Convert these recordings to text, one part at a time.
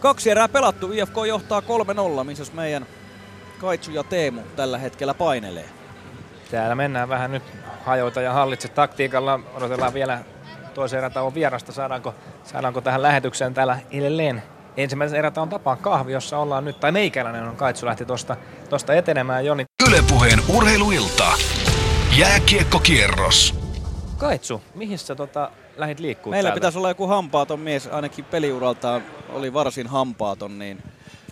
Kaksi erää pelattu, IFK johtaa 3-0, missä meidän Kaitsu ja Teemu tällä hetkellä painelee. Täällä mennään vähän nyt hajoita ja hallitse taktiikalla. Odotellaan vielä toisen erätauon vierasta. Saadaanko, saadaanko tähän lähetykseen täällä edelleen ensimmäisen erätauon tapaan kahvi, jossa ollaan nyt, tai meikäläinen on Kaitsu lähti tuosta tosta etenemään. Joni. Ylepuheen urheiluilta. Jääkiekkokierros. Kaitsu, mihin sä tota, lähit liikkuu Meillä täältä? pitäisi olla joku hampaaton mies, ainakin peliuraltaan oli varsin hampaaton. Niin,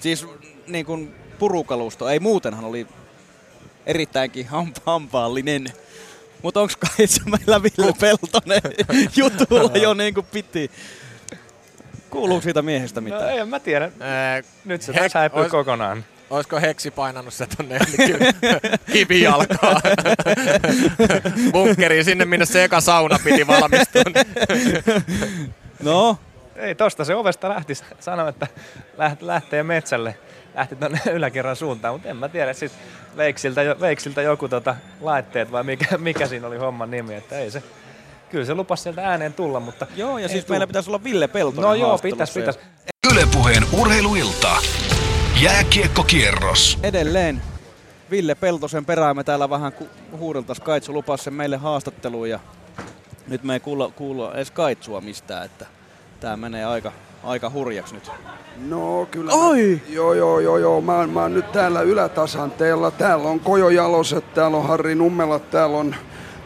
siis niin kuin purukalusto, ei muutenhan oli erittäinkin hampa- hampaallinen. Mutta onko Kaitsu meillä Ville Peltonen jutulla jo niin kuin piti? Kuuluuko siitä miehestä No mitään? ei, mä tiedän. Ää, Nyt se Hek- tässä häipyy ois- kokonaan. Olisiko Heksi painanut se tonne kivijalkaan? Bunkkeriin sinne, minne se eka sauna piti valmistua. No, Ei, tosta se ovesta lähti. Sanoi, että läht, lähtee metsälle. Lähti tonne yläkerran suuntaan, mutta en mä tiedä. Sitten Veiksiltä, jo- Veiksiltä joku tota, laitteet vai mikä, mikä siinä oli homman nimi. Että ei se, kyllä se lupasi sieltä ääneen tulla, mutta joo, ja siis tuu. meillä pitäisi olla Ville Peltonen No joo, haastattelussa. pitäis, pitäis. Ylepuheen urheiluilta. Jääkiekkokierros. Edelleen Ville Peltosen perään me täällä vähän ku- huudeltas. Kaitsu lupasi sen meille haastatteluun ja nyt me ei kuulla, kuulla edes Kaitsua mistään, että tää menee aika, aika hurjaksi nyt. No kyllä. Oi! Mä, joo, joo, joo, joo. Mä, mä oon nyt täällä ylätasanteella. Täällä on Kojo Jaloset, täällä on Harri Nummelat, täällä on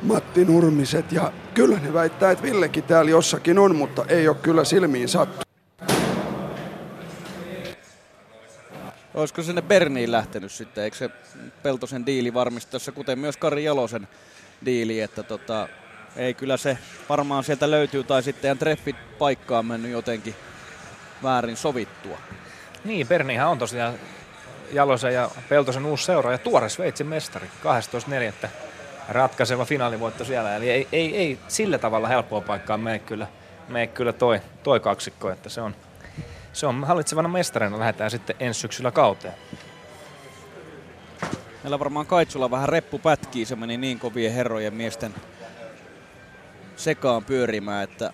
Matti Nurmiset. Ja kyllä ne väittää, että Villekin täällä jossakin on, mutta ei ole kyllä silmiin sattu. Olisiko sinne Berniin lähtenyt sitten? Eikö se Peltosen diili varmistassa, kuten myös Kari Jalosen diili, että tota, ei kyllä se varmaan sieltä löytyy, tai sitten treffit paikkaan mennyt jotenkin väärin sovittua. Niin, Bernihan on tosiaan Jalosen ja Peltosen uusi seura ja tuore Sveitsin mestari. 12.4. ratkaiseva finaalivoitto siellä. Eli ei, ei, ei sillä tavalla helppoa paikkaa mene kyllä, mene kyllä toi, toi kaksikko, että se on, se on hallitsevana mestarina lähdetään sitten ensi syksyllä kauteen. Meillä varmaan Kaitsulla vähän reppu pätkii, se meni niin kovien herrojen miesten sekaan pyörimään, että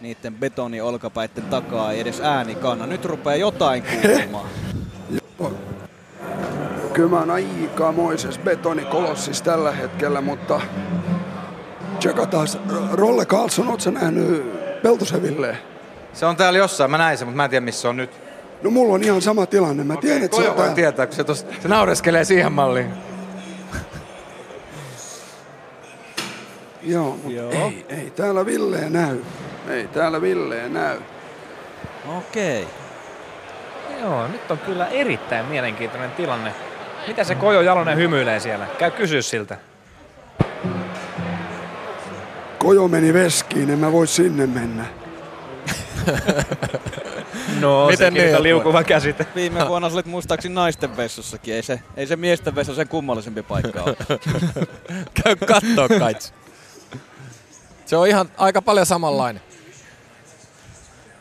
niiden betoni olkapäitten takaa ei edes ääni kanna. Nyt rupeaa jotain kuulumaan. Kyllä mä oon aikamoisessa betonikolossissa tällä hetkellä, mutta tsekataan. Rolle Carlson, ootko sä nähnyt Peltosen Villeen? Se on täällä jossain, mä näin sen, mutta mä en tiedä missä se on nyt. No mulla on ihan sama tilanne. Mä tiedän, että se on voi täällä. tietää, kun se, tos, se naureskelee siihen malliin. Joo, mutta Joo. ei, ei täällä Villeen näy. Ei täällä Villeen näy. Okei. Joo, nyt on kyllä erittäin mielenkiintoinen tilanne. Mitä se Kojo Jalonen hymyilee siellä? Käy kysyä siltä. Kojo meni veskiin, en mä voi sinne mennä. No, Miten sekin niin, liukuva käsite. Viime vuonna olit muistaakseni naisten vessassakin. Ei se, ei se miesten vessa sen kummallisempi paikka ole. Käy kattoo kaitsi. Se on ihan aika paljon samanlainen.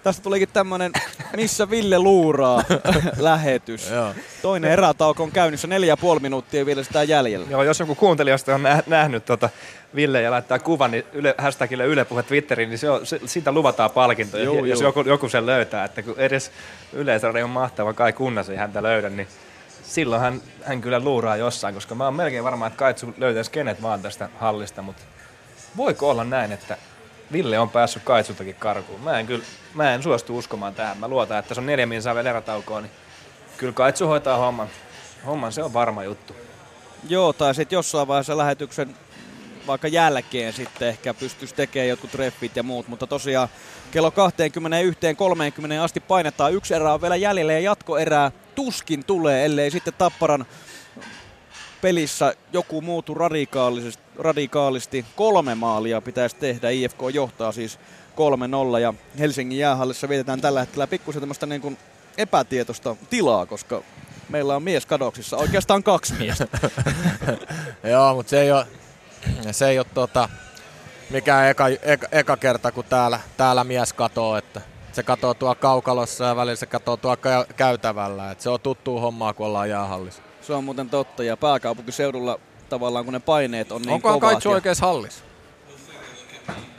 Tästä tulikin tämmönen, missä Ville luuraa lähetys. Joo. Toinen erätauko on käynnissä, neljä ja puoli minuuttia vielä sitä jäljellä. Joo, jos joku kuuntelijoista on nä- nähnyt tota Ville ja laittaa kuvan niin yle, hashtagille Yle Puhe Twitteriin, niin se on, se, siitä luvataan palkintoja, Joo, jos joo. joku, joku sen löytää. Että kun edes Yleisradion mahtava Kai Kunnas ei häntä löydä, niin silloin hän, hän kyllä luuraa jossain, koska mä oon melkein varma, että Kaitsu löytäisi kenet vaan tästä hallista, mutta voiko olla näin, että Ville on päässyt Kaitsutakin karkuun? Mä en, kyllä, mä en suostu uskomaan tähän. Mä luotan, että se on neljä minsaa vielä erätaukoa, niin kyllä Kaitsu hoitaa homman. Homman se on varma juttu. Joo, tai sitten jossain vaiheessa lähetyksen vaikka jälkeen sitten ehkä pystyisi tekemään jotkut treffit ja muut, mutta tosiaan kello 21.30 asti painetaan. Yksi erä on vielä jäljellä ja jatkoerää tuskin tulee, ellei sitten Tapparan pelissä joku muutu radikaalisesti, radikaalisti. Kolme maalia pitäisi tehdä. IFK johtaa siis 3-0 ja Helsingin jäähallissa vietetään tällä hetkellä pikkusen tämmöistä niin kuin epätietoista tilaa, koska meillä on mies kadoksissa, oikeastaan kaksi miestä. Joo, mutta se ei ole, se ei ole tota, mikään eka, eka, eka, kerta, kun täällä, täällä mies katoo, että se katoo tuolla kaukalossa ja välillä se katoo tuolla kä- käytävällä. Et se on tuttuu hommaa, kun ollaan jäähallissa. Se on muuten totta ja pääkaupunkiseudulla tavallaan kun ne paineet on niin Onkohan kovat. Kaitsu ja oikeassa hallissa?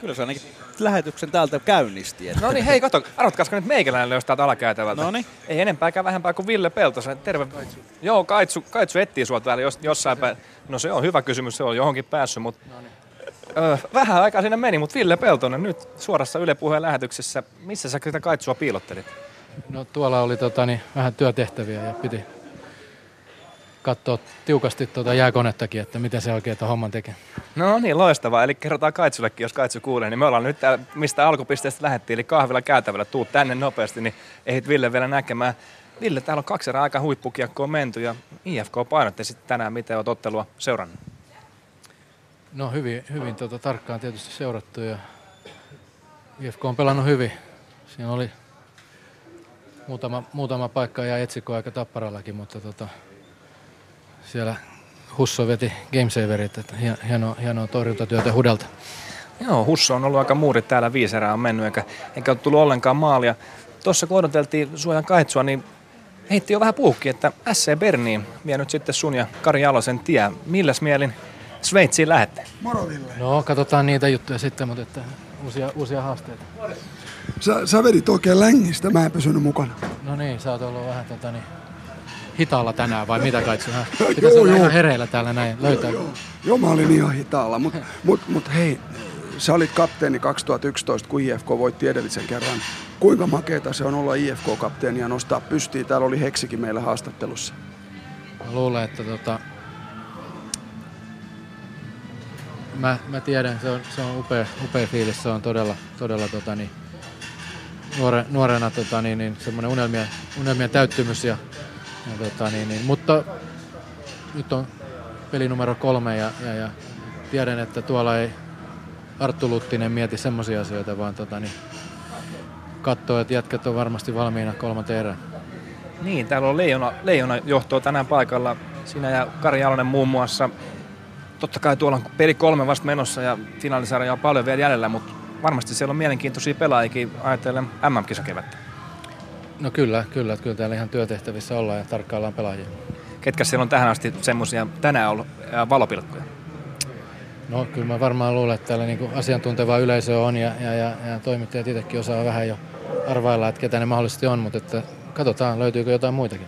Kyllä se ainakin lähetyksen täältä käynnisti. että- No niin, hei, kato, arvatkaasko nyt meikäläinen löysi täältä alakäytävältä? Noniin. Ei enempääkään vähempää kuin Ville Peltosen. Terve. Joo, Kaitsu, Kaitsu etsii sua täällä jos, jossain päin. No se on hyvä kysymys, se on johonkin päässyt, mutta öö, vähän aikaa sinne meni, mutta Ville Peltonen nyt suorassa Yle Puheen lähetyksessä. Missä sä sitä Kaitsua piilottelit? No tuolla oli tota, niin, vähän työtehtäviä ja piti katsoa tiukasti tuota jääkonettakin, että miten se oikein tuon homman tekee. No niin, loistavaa. Eli kerrotaan Kaitsullekin, jos Kaitsu kuulee, niin me ollaan nyt täällä, mistä alkupisteestä lähdettiin, eli kahvilla käytävällä. Tuu tänne nopeasti, niin ehdit Ville vielä näkemään. Ville, täällä on kaksi erää aika huippukiekkoa menty ja IFK painotti sitten tänään, miten olet ottelua seurannut. No hyvin, hyvin tota, tarkkaan tietysti seurattu ja IFK on pelannut hyvin. Siinä oli muutama, muutama paikka ja etsikko aika tapparallakin, mutta tota, Husso veti gamesaverit, että hien- hienoa, hienoa torjuntatyötä Hudelta. Joo, Husso on ollut aika muurit täällä, viisi erää on mennyt, eikä, eikä ole tullut ollenkaan maalia. Tuossa kun odoteltiin suojan kaitsua, niin heitti jo vähän puhki, että SC Berniin vie nyt sitten sun ja Kari Jalosen tie. Milläs mielin Sveitsiin lähette? Moro Ville. No katsotaan niitä juttuja sitten, mutta että uusia, uusia haasteita. Sä, sä vedit oikein längistä, mä en pysynyt mukana. No niin, sä oot ollut vähän tota, niin, hitaalla tänään vai mitä kai sinä? Joo, Pitäisi olla joo. ihan hereillä täällä näin, löytää. Joo, mä olin ihan hitaalla, mutta mut, mut hei, sä olit kapteeni 2011, kun IFK voitti edellisen kerran. Kuinka makeeta se on olla IFK-kapteeni ja nostaa pystyyn? Täällä oli Heksikin meillä haastattelussa. Mä luulen, että tota, mä, mä tiedän, se on, se on upea, upea fiilis, se on todella, todella tota, niin, nuore, nuorena tota, niin, niin, semmoinen unelmien, unelmien täyttymys. Ja, ja, tota, niin, niin, mutta nyt on peli numero kolme ja, ja, ja tiedän, että tuolla ei Arttu Luttinen mieti semmoisia asioita, vaan tota, niin, katsoo, että jätkät on varmasti valmiina kolmanteen erään. Niin, täällä on Leijona, Leijona johtoa tänään paikalla. Sinä ja Kari Jalonen muun muassa. Totta kai tuolla on peli kolme vasta menossa ja finaalisarja on paljon vielä jäljellä, mutta varmasti siellä on mielenkiintoisia pelaajikin ajatellen MM-kisakevättä. No kyllä, kyllä, että kyllä täällä ihan työtehtävissä ollaan ja tarkkaillaan pelaajia. Ketkä siellä on tähän asti semmoisia tänään ollut ää, valopilkkuja? No kyllä mä varmaan luulen, että täällä niinku asiantunteva yleisö on ja, ja, ja, ja toimittajat itsekin osaa vähän jo arvailla, että ketä ne mahdollisesti on, mutta että katsotaan löytyykö jotain muitakin.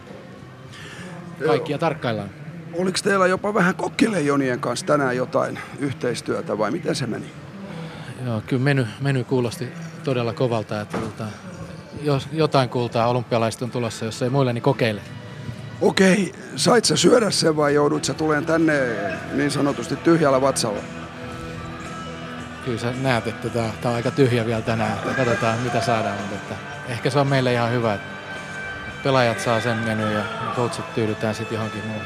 Kaikkia tarkkaillaan. Oliko teillä jopa vähän kokkileijonien kanssa tänään jotain yhteistyötä vai miten se meni? Joo, kyllä meny, meny kuulosti todella kovalta, että tota, jos jotain kultaa olympialaista on tulossa, jos ei muille, niin kokeile. Okei, sait sä syödä sen vai joudut sä tuleen tänne niin sanotusti tyhjällä vatsalla? Kyllä sä näet, että tämä, tämä on aika tyhjä vielä tänään, katsotaan mitä saadaan, mutta että ehkä se on meille ihan hyvä, että pelaajat saa sen menyn ja coachit tyydytään sitten johonkin muuhun.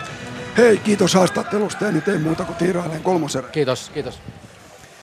Hei, kiitos haastattelusta ja nyt ei muuta kuin tiirailen kolmoserä. Kiitos, kiitos.